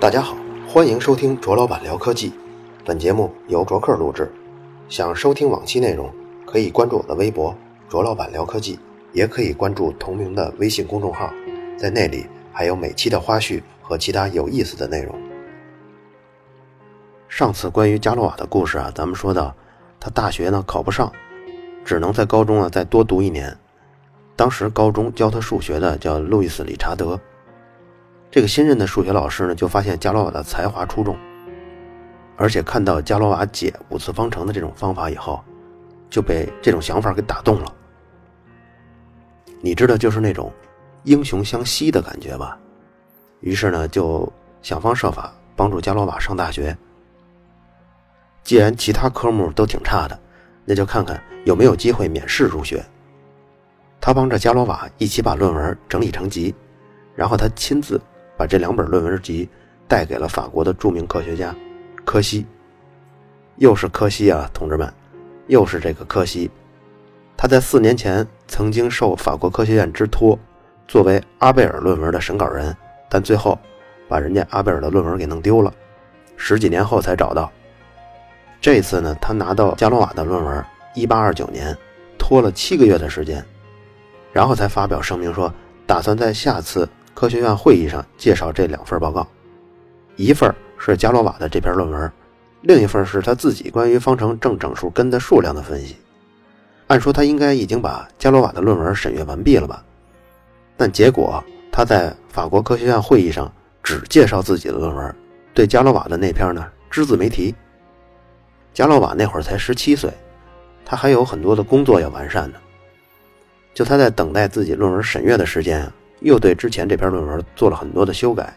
大家好，欢迎收听卓老板聊科技。本节目由卓克录制。想收听往期内容，可以关注我的微博“卓老板聊科技”，也可以关注同名的微信公众号，在那里还有每期的花絮和其他有意思的内容。上次关于加罗瓦的故事啊，咱们说到他大学呢考不上，只能在高中啊再多读一年。当时高中教他数学的叫路易斯·理查德。这个新任的数学老师呢，就发现加罗瓦的才华出众，而且看到加罗瓦解五次方程的这种方法以后，就被这种想法给打动了。你知道，就是那种英雄相惜的感觉吧？于是呢，就想方设法帮助加罗瓦上大学。既然其他科目都挺差的，那就看看有没有机会免试入学。他帮着加罗瓦一起把论文整理成集，然后他亲自。把这两本论文集带给了法国的著名科学家柯西。又是柯西啊，同志们，又是这个柯西。他在四年前曾经受法国科学院之托，作为阿贝尔论文的审稿人，但最后把人家阿贝尔的论文给弄丢了，十几年后才找到。这次呢，他拿到加罗瓦的论文，一八二九年，拖了七个月的时间，然后才发表声明说，打算在下次。科学院会议上介绍这两份报告，一份是加罗瓦的这篇论文，另一份是他自己关于方程正整数根的数量的分析。按说他应该已经把加罗瓦的论文审阅完毕了吧？但结果他在法国科学院会议上只介绍自己的论文，对加罗瓦的那篇呢只字没提。加罗瓦那会儿才十七岁，他还有很多的工作要完善呢。就他在等待自己论文审阅的时间。又对之前这篇论文做了很多的修改，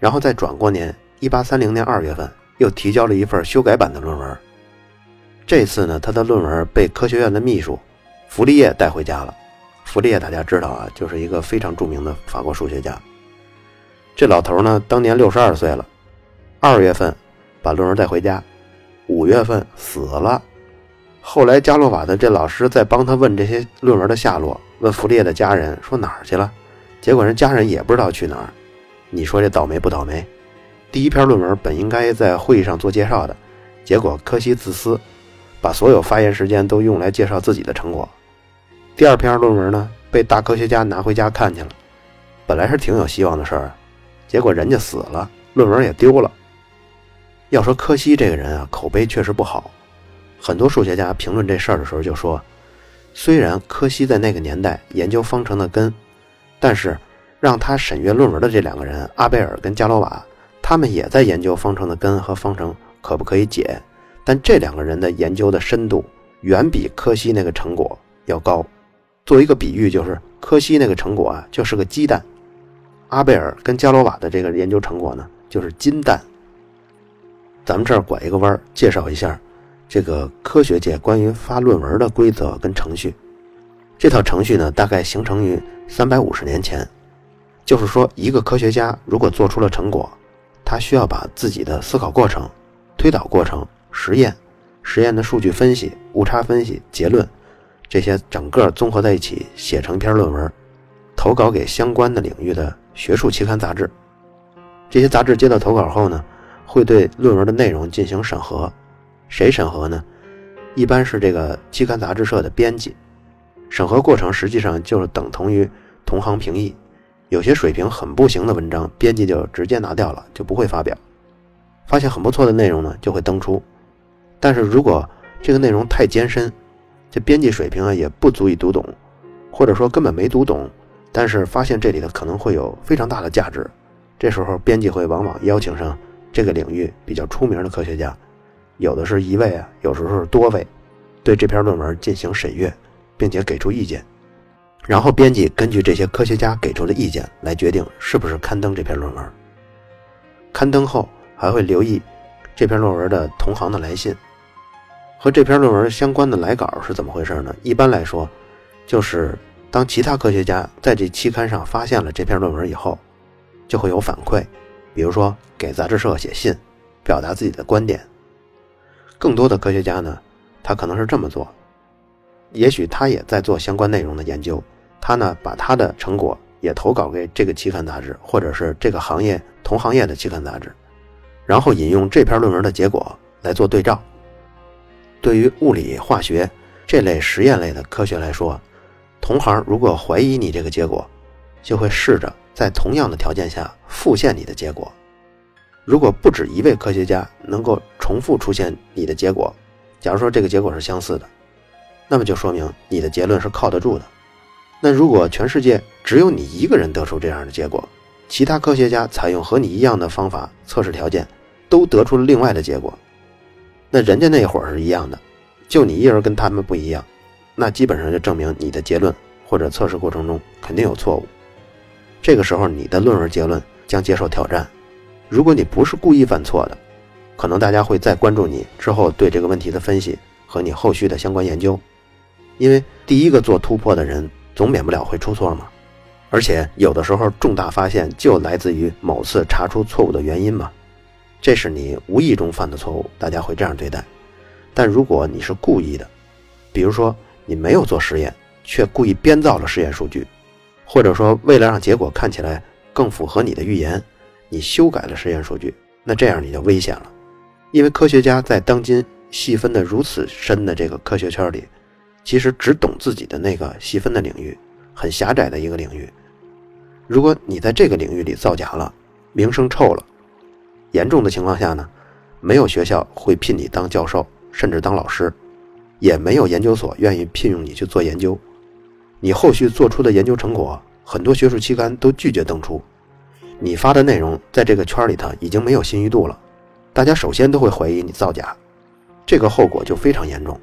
然后再转过年，一八三零年二月份又提交了一份修改版的论文。这次呢，他的论文被科学院的秘书弗利叶带回家了。弗利叶大家知道啊，就是一个非常著名的法国数学家。这老头呢，当年六十二岁了，二月份把论文带回家，五月份死了。后来加洛瓦的这老师在帮他问这些论文的下落。问弗列的家人说哪儿去了，结果人家人也不知道去哪儿。你说这倒霉不倒霉？第一篇论文本应该在会议上做介绍的，结果柯西自私，把所有发言时间都用来介绍自己的成果。第二篇论文呢，被大科学家拿回家看去了，本来是挺有希望的事儿，结果人家死了，论文也丢了。要说柯西这个人啊，口碑确实不好，很多数学家评论这事儿的时候就说。虽然柯西在那个年代研究方程的根，但是让他审阅论文的这两个人阿贝尔跟加罗瓦，他们也在研究方程的根和方程可不可以解，但这两个人的研究的深度远比柯西那个成果要高。做一个比喻，就是柯西那个成果啊，就是个鸡蛋；阿贝尔跟加罗瓦的这个研究成果呢，就是金蛋。咱们这儿拐一个弯儿介绍一下。这个科学界关于发论文的规则跟程序，这套程序呢，大概形成于三百五十年前。就是说，一个科学家如果做出了成果，他需要把自己的思考过程、推导过程、实验、实验的数据分析、误差分析、结论这些整个综合在一起，写成一篇论文，投稿给相关的领域的学术期刊杂志。这些杂志接到投稿后呢，会对论文的内容进行审核。谁审核呢？一般是这个期刊杂志社的编辑。审核过程实际上就是等同于同行评议。有些水平很不行的文章，编辑就直接拿掉了，就不会发表。发现很不错的内容呢，就会登出。但是如果这个内容太艰深，这编辑水平啊也不足以读懂，或者说根本没读懂，但是发现这里的可能会有非常大的价值，这时候编辑会往往邀请上这个领域比较出名的科学家。有的是一位啊，有时候是多位，对这篇论文进行审阅，并且给出意见，然后编辑根据这些科学家给出的意见来决定是不是刊登这篇论文。刊登后还会留意这篇论文的同行的来信，和这篇论文相关的来稿是怎么回事呢？一般来说，就是当其他科学家在这期刊上发现了这篇论文以后，就会有反馈，比如说给杂志社写信，表达自己的观点。更多的科学家呢，他可能是这么做，也许他也在做相关内容的研究，他呢把他的成果也投稿给这个期刊杂志，或者是这个行业同行业的期刊杂志，然后引用这篇论文的结果来做对照。对于物理、化学这类实验类的科学来说，同行如果怀疑你这个结果，就会试着在同样的条件下复现你的结果。如果不止一位科学家能够重复出现你的结果，假如说这个结果是相似的，那么就说明你的结论是靠得住的。那如果全世界只有你一个人得出这样的结果，其他科学家采用和你一样的方法测试条件，都得出了另外的结果，那人家那会儿是一样的，就你一人跟他们不一样，那基本上就证明你的结论或者测试过程中肯定有错误。这个时候你的论文结论将接受挑战。如果你不是故意犯错的，可能大家会再关注你之后对这个问题的分析和你后续的相关研究，因为第一个做突破的人总免不了会出错嘛。而且有的时候重大发现就来自于某次查出错误的原因嘛，这是你无意中犯的错误，大家会这样对待。但如果你是故意的，比如说你没有做实验，却故意编造了实验数据，或者说为了让结果看起来更符合你的预言。你修改了实验数据，那这样你就危险了，因为科学家在当今细分的如此深的这个科学圈里，其实只懂自己的那个细分的领域，很狭窄的一个领域。如果你在这个领域里造假了，名声臭了，严重的情况下呢，没有学校会聘你当教授，甚至当老师，也没有研究所愿意聘用你去做研究，你后续做出的研究成果，很多学术期刊都拒绝登出。你发的内容在这个圈里头已经没有信誉度了，大家首先都会怀疑你造假，这个后果就非常严重。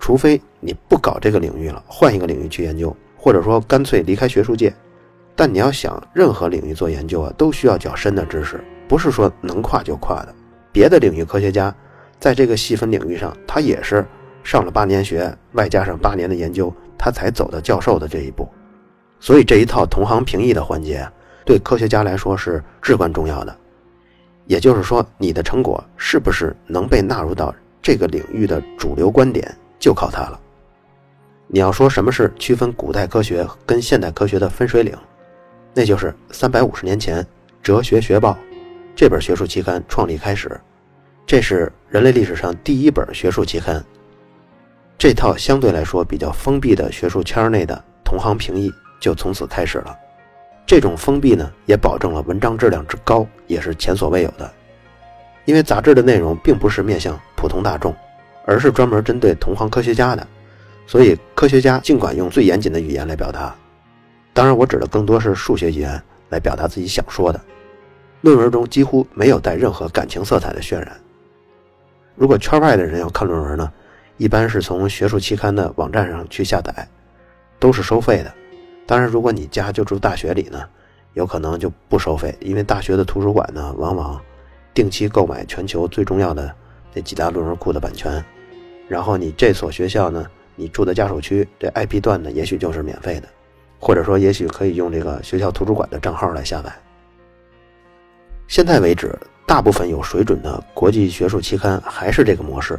除非你不搞这个领域了，换一个领域去研究，或者说干脆离开学术界。但你要想任何领域做研究啊，都需要较深的知识，不是说能跨就跨的。别的领域科学家在这个细分领域上，他也是上了八年学，外加上八年的研究，他才走到教授的这一步。所以这一套同行评议的环节。对科学家来说是至关重要的，也就是说，你的成果是不是能被纳入到这个领域的主流观点，就靠它了。你要说什么是区分古代科学跟现代科学的分水岭，那就是三百五十年前《哲学学报》这本学术期刊创立开始，这是人类历史上第一本学术期刊。这套相对来说比较封闭的学术圈内的同行评议就从此开始了。这种封闭呢，也保证了文章质量之高，也是前所未有的。因为杂志的内容并不是面向普通大众，而是专门针对同行科学家的，所以科学家尽管用最严谨的语言来表达，当然我指的更多是数学语言来表达自己想说的。论文中几乎没有带任何感情色彩的渲染。如果圈外的人要看论文呢，一般是从学术期刊的网站上去下载，都是收费的。当然，如果你家就住大学里呢，有可能就不收费，因为大学的图书馆呢，往往定期购买全球最重要的这几大论文库的版权。然后你这所学校呢，你住的家属区这 IP 段呢，也许就是免费的，或者说也许可以用这个学校图书馆的账号来下载。现在为止，大部分有水准的国际学术期刊还是这个模式，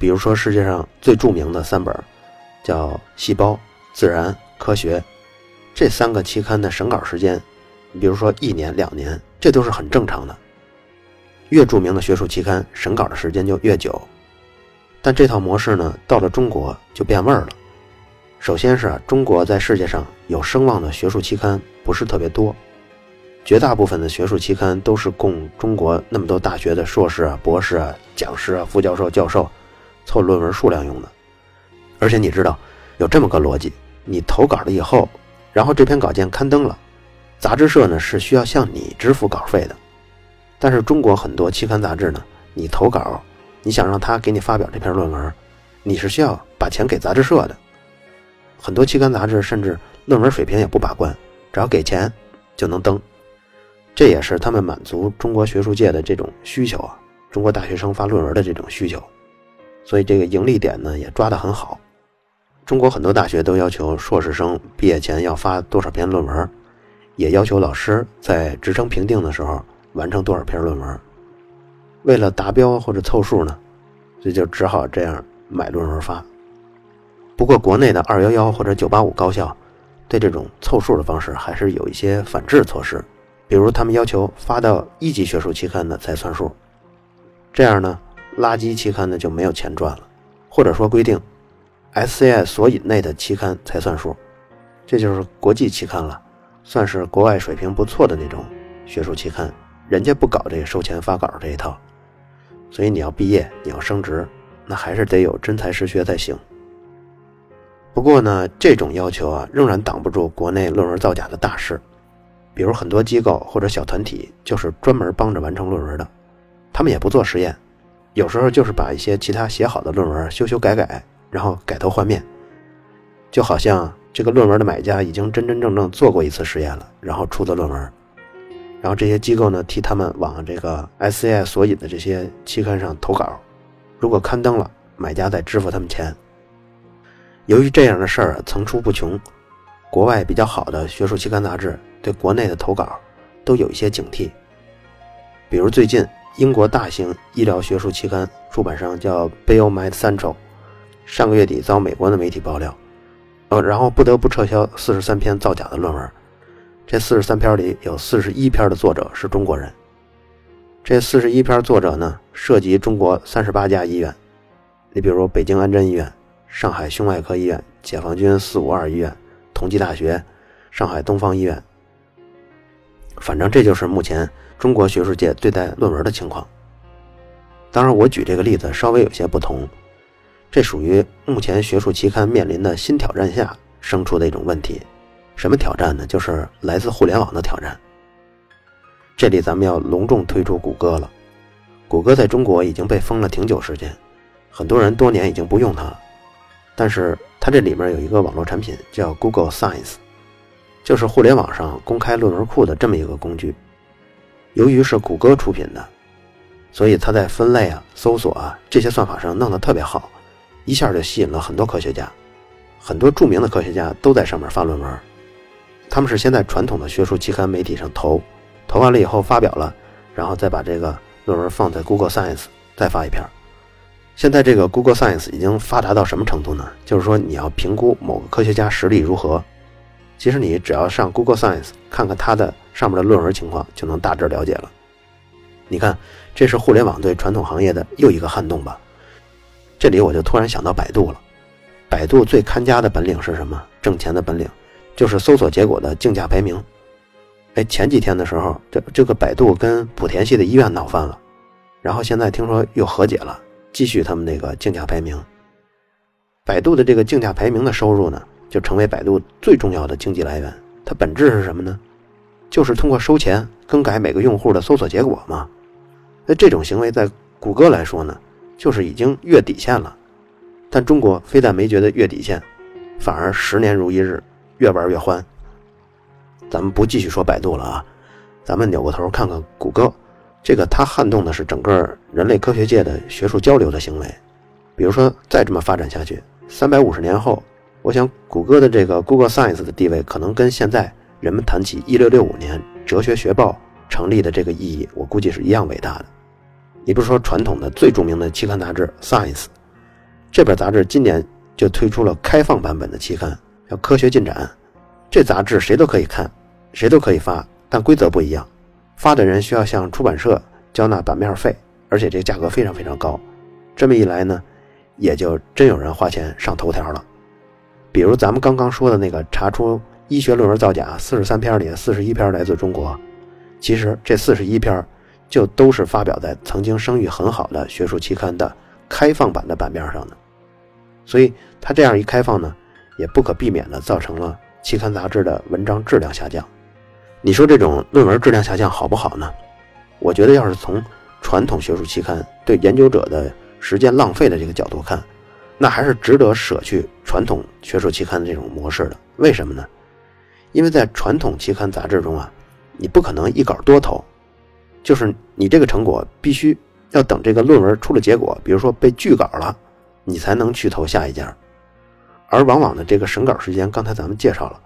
比如说世界上最著名的三本，叫《细胞》《自然》《科学》。这三个期刊的审稿时间，你比如说一年、两年，这都是很正常的。越著名的学术期刊审稿的时间就越久。但这套模式呢，到了中国就变味儿了。首先是啊，中国在世界上有声望的学术期刊不是特别多，绝大部分的学术期刊都是供中国那么多大学的硕士啊、博士啊、讲师啊、副教授、教授凑论文数量用的。而且你知道，有这么个逻辑：你投稿了以后。然后这篇稿件刊登了，杂志社呢是需要向你支付稿费的，但是中国很多期刊杂志呢，你投稿，你想让他给你发表这篇论文，你是需要把钱给杂志社的。很多期刊杂志甚至论文水平也不把关，只要给钱就能登，这也是他们满足中国学术界的这种需求啊，中国大学生发论文的这种需求，所以这个盈利点呢也抓得很好。中国很多大学都要求硕士生毕业前要发多少篇论文，也要求老师在职称评定的时候完成多少篇论文。为了达标或者凑数呢，所以就只好这样买论文发。不过国内的二幺幺或者九八五高校，对这种凑数的方式还是有一些反制措施，比如他们要求发到一级学术期刊的才算数，这样呢，垃圾期刊呢就没有钱赚了，或者说规定 SCI 索引内的期刊才算数，这就是国际期刊了，算是国外水平不错的那种学术期刊，人家不搞这收钱发稿这一套，所以你要毕业，你要升职，那还是得有真才实学才行。不过呢，这种要求啊，仍然挡不住国内论文造假的大事。比如很多机构或者小团体，就是专门帮着完成论文的，他们也不做实验，有时候就是把一些其他写好的论文修修改改，然后改头换面，就好像这个论文的买家已经真真正正做过一次实验了，然后出的论文，然后这些机构呢替他们往这个 SCI 索引的这些期刊上投稿，如果刊登了，买家再支付他们钱。由于这样的事儿层出不穷，国外比较好的学术期刊杂志对国内的投稿都有一些警惕。比如最近，英国大型医疗学术期刊出版商叫 Biomed Central，上个月底遭美国的媒体爆料，呃，然后不得不撤销四十三篇造假的论文。这四十三篇里有四十一篇的作者是中国人。这四十一篇作者呢，涉及中国三十八家医院，你比如北京安贞医院。上海胸外科医院、解放军四五二医院、同济大学、上海东方医院，反正这就是目前中国学术界对待论文的情况。当然，我举这个例子稍微有些不同，这属于目前学术期刊面临的新挑战下生出的一种问题。什么挑战呢？就是来自互联网的挑战。这里咱们要隆重推出谷歌了。谷歌在中国已经被封了挺久时间，很多人多年已经不用它了。但是它这里面有一个网络产品叫 Google Science，就是互联网上公开论文库的这么一个工具。由于是谷歌出品的，所以它在分类啊、搜索啊这些算法上弄得特别好，一下就吸引了很多科学家。很多著名的科学家都在上面发论文，他们是先在传统的学术期刊媒体上投，投完了以后发表了，然后再把这个论文放在 Google Science 再发一篇。现在这个 Google Science 已经发达到什么程度呢？就是说，你要评估某个科学家实力如何，其实你只要上 Google Science 看看他的上面的论文情况，就能大致了解了。你看，这是互联网对传统行业的又一个撼动吧？这里我就突然想到百度了。百度最看家的本领是什么？挣钱的本领，就是搜索结果的竞价排名。哎，前几天的时候，这这个百度跟莆田系的医院闹翻了，然后现在听说又和解了。继续他们那个竞价排名，百度的这个竞价排名的收入呢，就成为百度最重要的经济来源。它本质是什么呢？就是通过收钱更改每个用户的搜索结果嘛。那这种行为在谷歌来说呢，就是已经越底线了。但中国非但没觉得越底线，反而十年如一日，越玩越欢。咱们不继续说百度了啊，咱们扭过头看看谷歌。这个它撼动的是整个人类科学界的学术交流的行为，比如说再这么发展下去，三百五十年后，我想谷歌的这个 Google Science 的地位可能跟现在人们谈起一六六五年哲学学报成立的这个意义，我估计是一样伟大的。你不是说传统的最著名的期刊杂志 Science，这本杂志今年就推出了开放版本的期刊，叫科学进展。这杂志谁都可以看，谁都可以发，但规则不一样。发的人需要向出版社交纳版面费，而且这个价格非常非常高。这么一来呢，也就真有人花钱上头条了。比如咱们刚刚说的那个查出医学论文造假四十三篇里四十一篇来自中国，其实这四十一篇就都是发表在曾经声誉很好的学术期刊的开放版的版面上的。所以它这样一开放呢，也不可避免的造成了期刊杂志的文章质量下降。你说这种论文质量下降好不好呢？我觉得，要是从传统学术期刊对研究者的时间浪费的这个角度看，那还是值得舍去传统学术期刊的这种模式的。为什么呢？因为在传统期刊杂志中啊，你不可能一稿多投，就是你这个成果必须要等这个论文出了结果，比如说被拒稿了，你才能去投下一家。而往往的这个审稿时间，刚才咱们介绍了，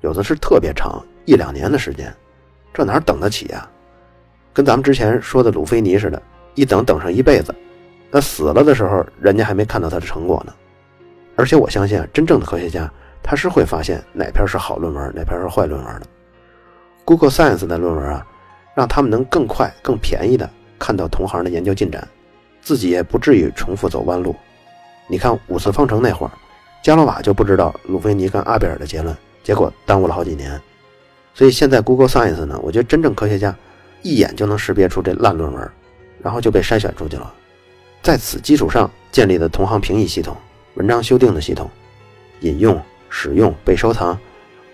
有的是特别长。一两年的时间，这哪等得起呀？跟咱们之前说的鲁菲尼似的，一等等上一辈子，那死了的时候，人家还没看到他的成果呢。而且我相信啊，真正的科学家，他是会发现哪篇是好论文，哪篇是坏论文的。Google Science 的论文啊，让他们能更快、更便宜的看到同行的研究进展，自己也不至于重复走弯路。你看五次方程那会儿，加罗瓦就不知道鲁菲尼跟阿贝尔的结论，结果耽误了好几年。所以现在 Google Science 呢，我觉得真正科学家一眼就能识别出这烂论文，然后就被筛选出去了。在此基础上建立的同行评议系统、文章修订的系统、引用、使用、被收藏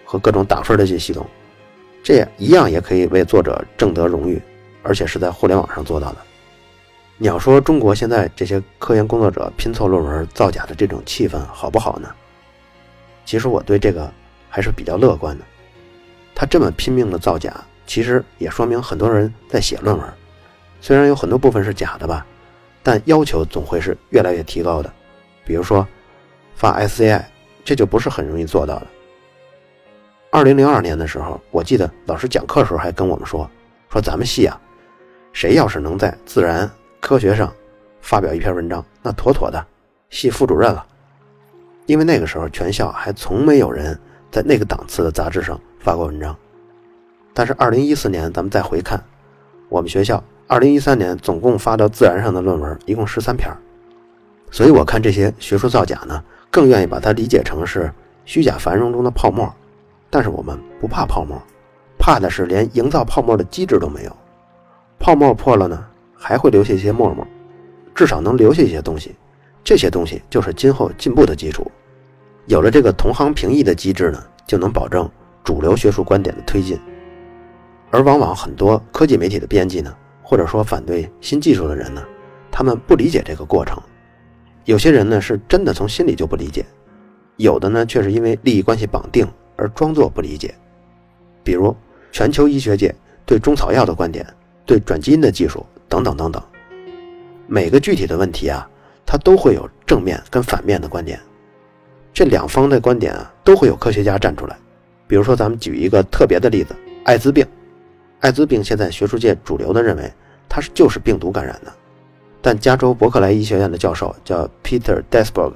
和各种打分的这些系统，这一样也可以为作者挣得荣誉，而且是在互联网上做到的。你要说中国现在这些科研工作者拼凑论文造假的这种气氛好不好呢？其实我对这个还是比较乐观的。他这么拼命的造假，其实也说明很多人在写论文，虽然有很多部分是假的吧，但要求总会是越来越提高的。比如说发 SCI，这就不是很容易做到的。二零零二年的时候，我记得老师讲课时候还跟我们说，说咱们系啊，谁要是能在《自然》。科学上发表一篇文章，那妥妥的系副主任了。因为那个时候全校还从没有人在那个档次的杂志上发过文章。但是二零一四年咱们再回看，我们学校二零一三年总共发到《自然》上的论文一共十三篇。所以我看这些学术造假呢，更愿意把它理解成是虚假繁荣中的泡沫。但是我们不怕泡沫，怕的是连营造泡沫的机制都没有。泡沫破了呢？还会留下一些沫沫，至少能留下一些东西，这些东西就是今后进步的基础。有了这个同行评议的机制呢，就能保证主流学术观点的推进。而往往很多科技媒体的编辑呢，或者说反对新技术的人呢，他们不理解这个过程。有些人呢是真的从心里就不理解，有的呢却是因为利益关系绑定而装作不理解。比如全球医学界对中草药的观点，对转基因的技术。等等等等，每个具体的问题啊，它都会有正面跟反面的观点，这两方的观点啊，都会有科学家站出来。比如说，咱们举一个特别的例子，艾滋病。艾滋病现在学术界主流的认为它是就是病毒感染的，但加州伯克莱医学院的教授叫 Peter Desberg，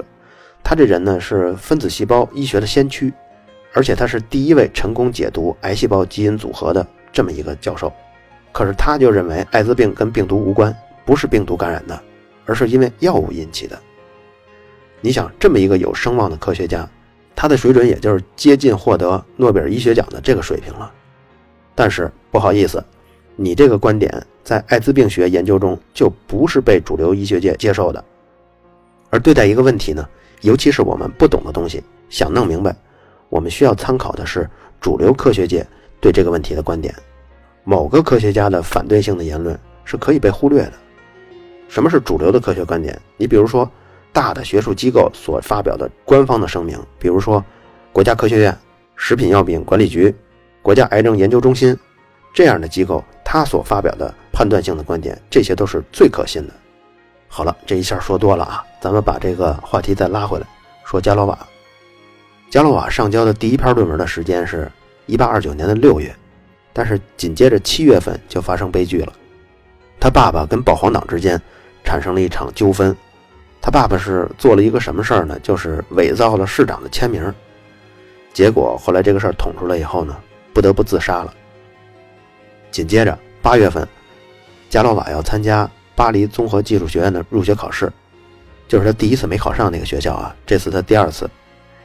他这人呢是分子细胞医学的先驱，而且他是第一位成功解读癌细胞基因组合的这么一个教授。可是他就认为艾滋病跟病毒无关，不是病毒感染的，而是因为药物引起的。你想，这么一个有声望的科学家，他的水准也就是接近获得诺贝尔医学奖的这个水平了。但是不好意思，你这个观点在艾滋病学研究中就不是被主流医学界接受的。而对待一个问题呢，尤其是我们不懂的东西，想弄明白，我们需要参考的是主流科学界对这个问题的观点。某个科学家的反对性的言论是可以被忽略的。什么是主流的科学观点？你比如说，大的学术机构所发表的官方的声明，比如说国家科学院、食品药品管理局、国家癌症研究中心这样的机构，他所发表的判断性的观点，这些都是最可信的。好了，这一下说多了啊，咱们把这个话题再拉回来，说加罗瓦。加罗瓦上交的第一篇论文的时间是1829年的六月。但是紧接着七月份就发生悲剧了，他爸爸跟保皇党之间产生了一场纠纷。他爸爸是做了一个什么事儿呢？就是伪造了市长的签名。结果后来这个事儿捅出来以后呢，不得不自杀了。紧接着八月份，加洛瓦要参加巴黎综合技术学院的入学考试，就是他第一次没考上那个学校啊，这次他第二次。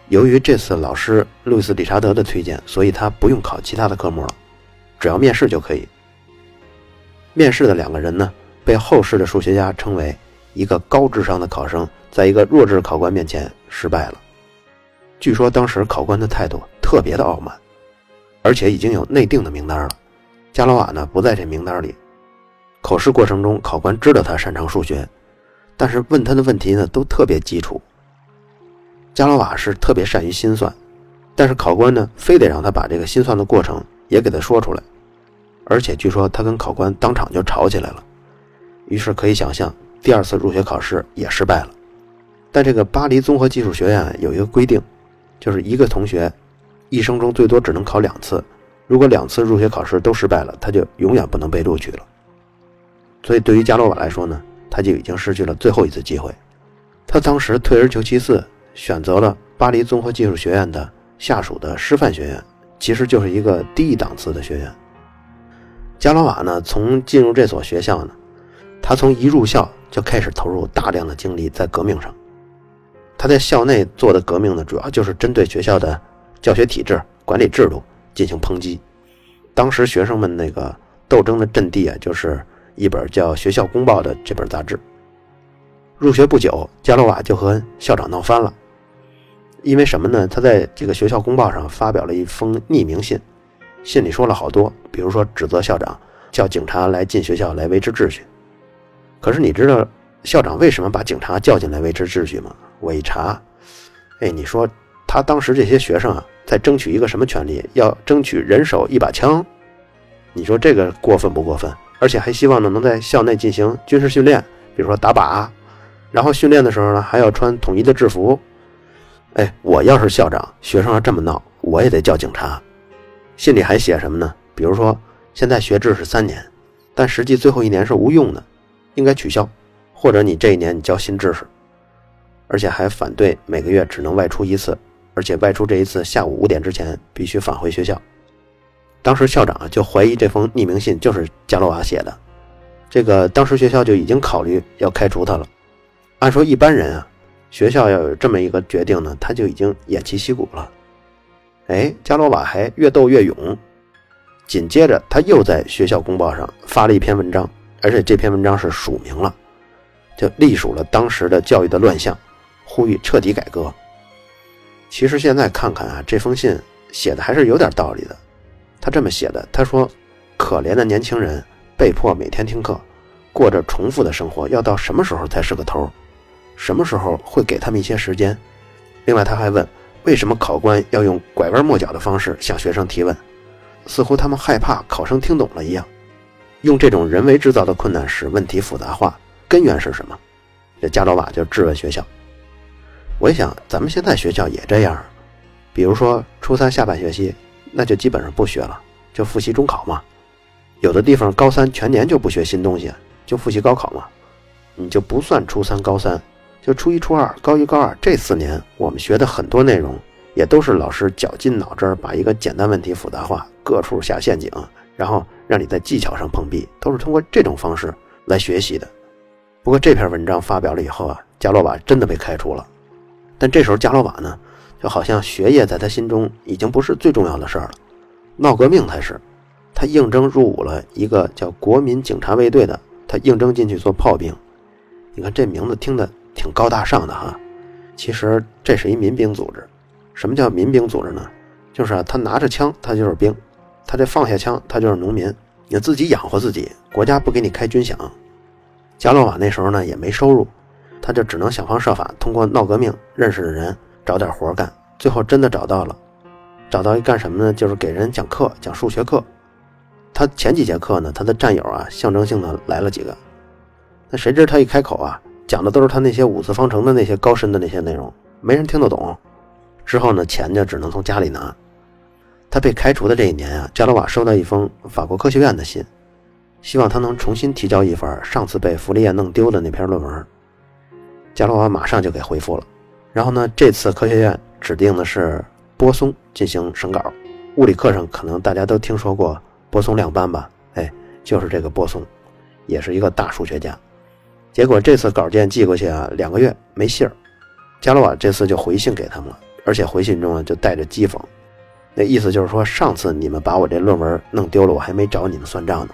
由于这次老师路易斯·理查德的推荐，所以他不用考其他的科目了。只要面试就可以。面试的两个人呢，被后世的数学家称为一个高智商的考生在一个弱智考官面前失败了。据说当时考官的态度特别的傲慢，而且已经有内定的名单了。加罗瓦呢不在这名单里。考试过程中，考官知道他擅长数学，但是问他的问题呢都特别基础。加罗瓦是特别善于心算，但是考官呢非得让他把这个心算的过程。也给他说出来，而且据说他跟考官当场就吵起来了，于是可以想象第二次入学考试也失败了。但这个巴黎综合技术学院有一个规定，就是一个同学一生中最多只能考两次，如果两次入学考试都失败了，他就永远不能被录取了。所以对于加罗瓦来说呢，他就已经失去了最后一次机会。他当时退而求其次，选择了巴黎综合技术学院的下属的师范学院，其实就是一个低档次的学院。加罗瓦呢，从进入这所学校呢，他从一入校就开始投入大量的精力在革命上。他在校内做的革命呢，主要就是针对学校的教学体制、管理制度进行抨击。当时学生们那个斗争的阵地啊，就是一本叫《学校公报》的这本杂志。入学不久，加罗瓦就和校长闹翻了。因为什么呢？他在这个《学校公报》上发表了一封匿名信，信里说了好多，比如说指责校长叫警察来进学校来维持秩序。可是你知道校长为什么把警察叫进来维持秩序吗？我一查，哎，你说他当时这些学生啊，在争取一个什么权利？要争取人手一把枪。你说这个过分不过分？而且还希望呢能在校内进行军事训练，比如说打靶。然后训练的时候呢，还要穿统一的制服。哎，我要是校长，学生要这么闹，我也得叫警察。信里还写什么呢？比如说，现在学制是三年，但实际最后一年是无用的，应该取消，或者你这一年你教新知识。而且还反对每个月只能外出一次，而且外出这一次下午五点之前必须返回学校。当时校长就怀疑这封匿名信就是加罗瓦写的，这个当时学校就已经考虑要开除他了。按说一般人啊，学校要有这么一个决定呢，他就已经偃旗息鼓了。哎，加罗瓦还越斗越勇，紧接着他又在学校公报上发了一篇文章，而且这篇文章是署名了，就隶属了当时的教育的乱象。呼吁彻底改革。其实现在看看啊，这封信写的还是有点道理的。他这么写的：“他说，可怜的年轻人被迫每天听课，过着重复的生活，要到什么时候才是个头？什么时候会给他们一些时间？另外，他还问，为什么考官要用拐弯抹角的方式向学生提问？似乎他们害怕考生听懂了一样。用这种人为制造的困难使问题复杂化，根源是什么？”这加罗瓦就质问学校。我一想，咱们现在学校也这样，比如说初三下半学期，那就基本上不学了，就复习中考嘛。有的地方高三全年就不学新东西，就复习高考嘛。你就不算初三、高三，就初一、初二、高一、高二这四年，我们学的很多内容，也都是老师绞尽脑汁把一个简单问题复杂化，各处下陷阱，然后让你在技巧上碰壁，都是通过这种方式来学习的。不过这篇文章发表了以后啊，加洛瓦真的被开除了。但这时候加罗瓦呢，就好像学业在他心中已经不是最重要的事儿了，闹革命才是。他应征入伍了一个叫国民警察卫队的，他应征进去做炮兵。你看这名字听得挺高大上的哈，其实这是一民兵组织。什么叫民兵组织呢？就是啊，他拿着枪，他就是兵；他这放下枪，他就是农民。你自己养活自己，国家不给你开军饷。加洛瓦那时候呢也没收入。他就只能想方设法通过闹革命认识的人找点活干，最后真的找到了，找到一干什么呢？就是给人讲课，讲数学课。他前几节课呢，他的战友啊，象征性的来了几个，那谁知他一开口啊，讲的都是他那些五次方程的那些高深的那些内容，没人听得懂。之后呢，钱就只能从家里拿。他被开除的这一年啊，加罗瓦收到一封法国科学院的信，希望他能重新提交一份上次被弗利叶弄丢的那篇论文。加罗瓦马上就给回复了，然后呢，这次科学院指定的是波松进行审稿。物理课上可能大家都听说过波松量斑吧？哎，就是这个波松，也是一个大数学家。结果这次稿件寄过去啊，两个月没信儿。加罗瓦这次就回信给他们了，而且回信中啊就带着讥讽，那意思就是说，上次你们把我这论文弄丢了，我还没找你们算账呢。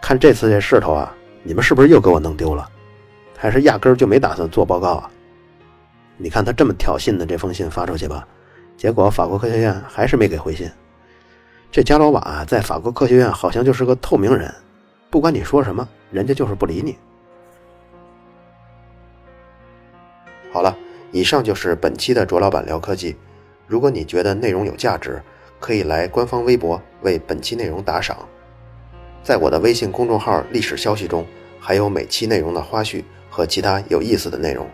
看这次这势头啊，你们是不是又给我弄丢了？还是压根儿就没打算做报告啊？你看他这么挑衅的这封信发出去吧，结果法国科学院还是没给回信。这加罗瓦在法国科学院好像就是个透明人，不管你说什么，人家就是不理你。好了，以上就是本期的卓老板聊科技。如果你觉得内容有价值，可以来官方微博为本期内容打赏，在我的微信公众号历史消息中，还有每期内容的花絮。和其他有意思的内容。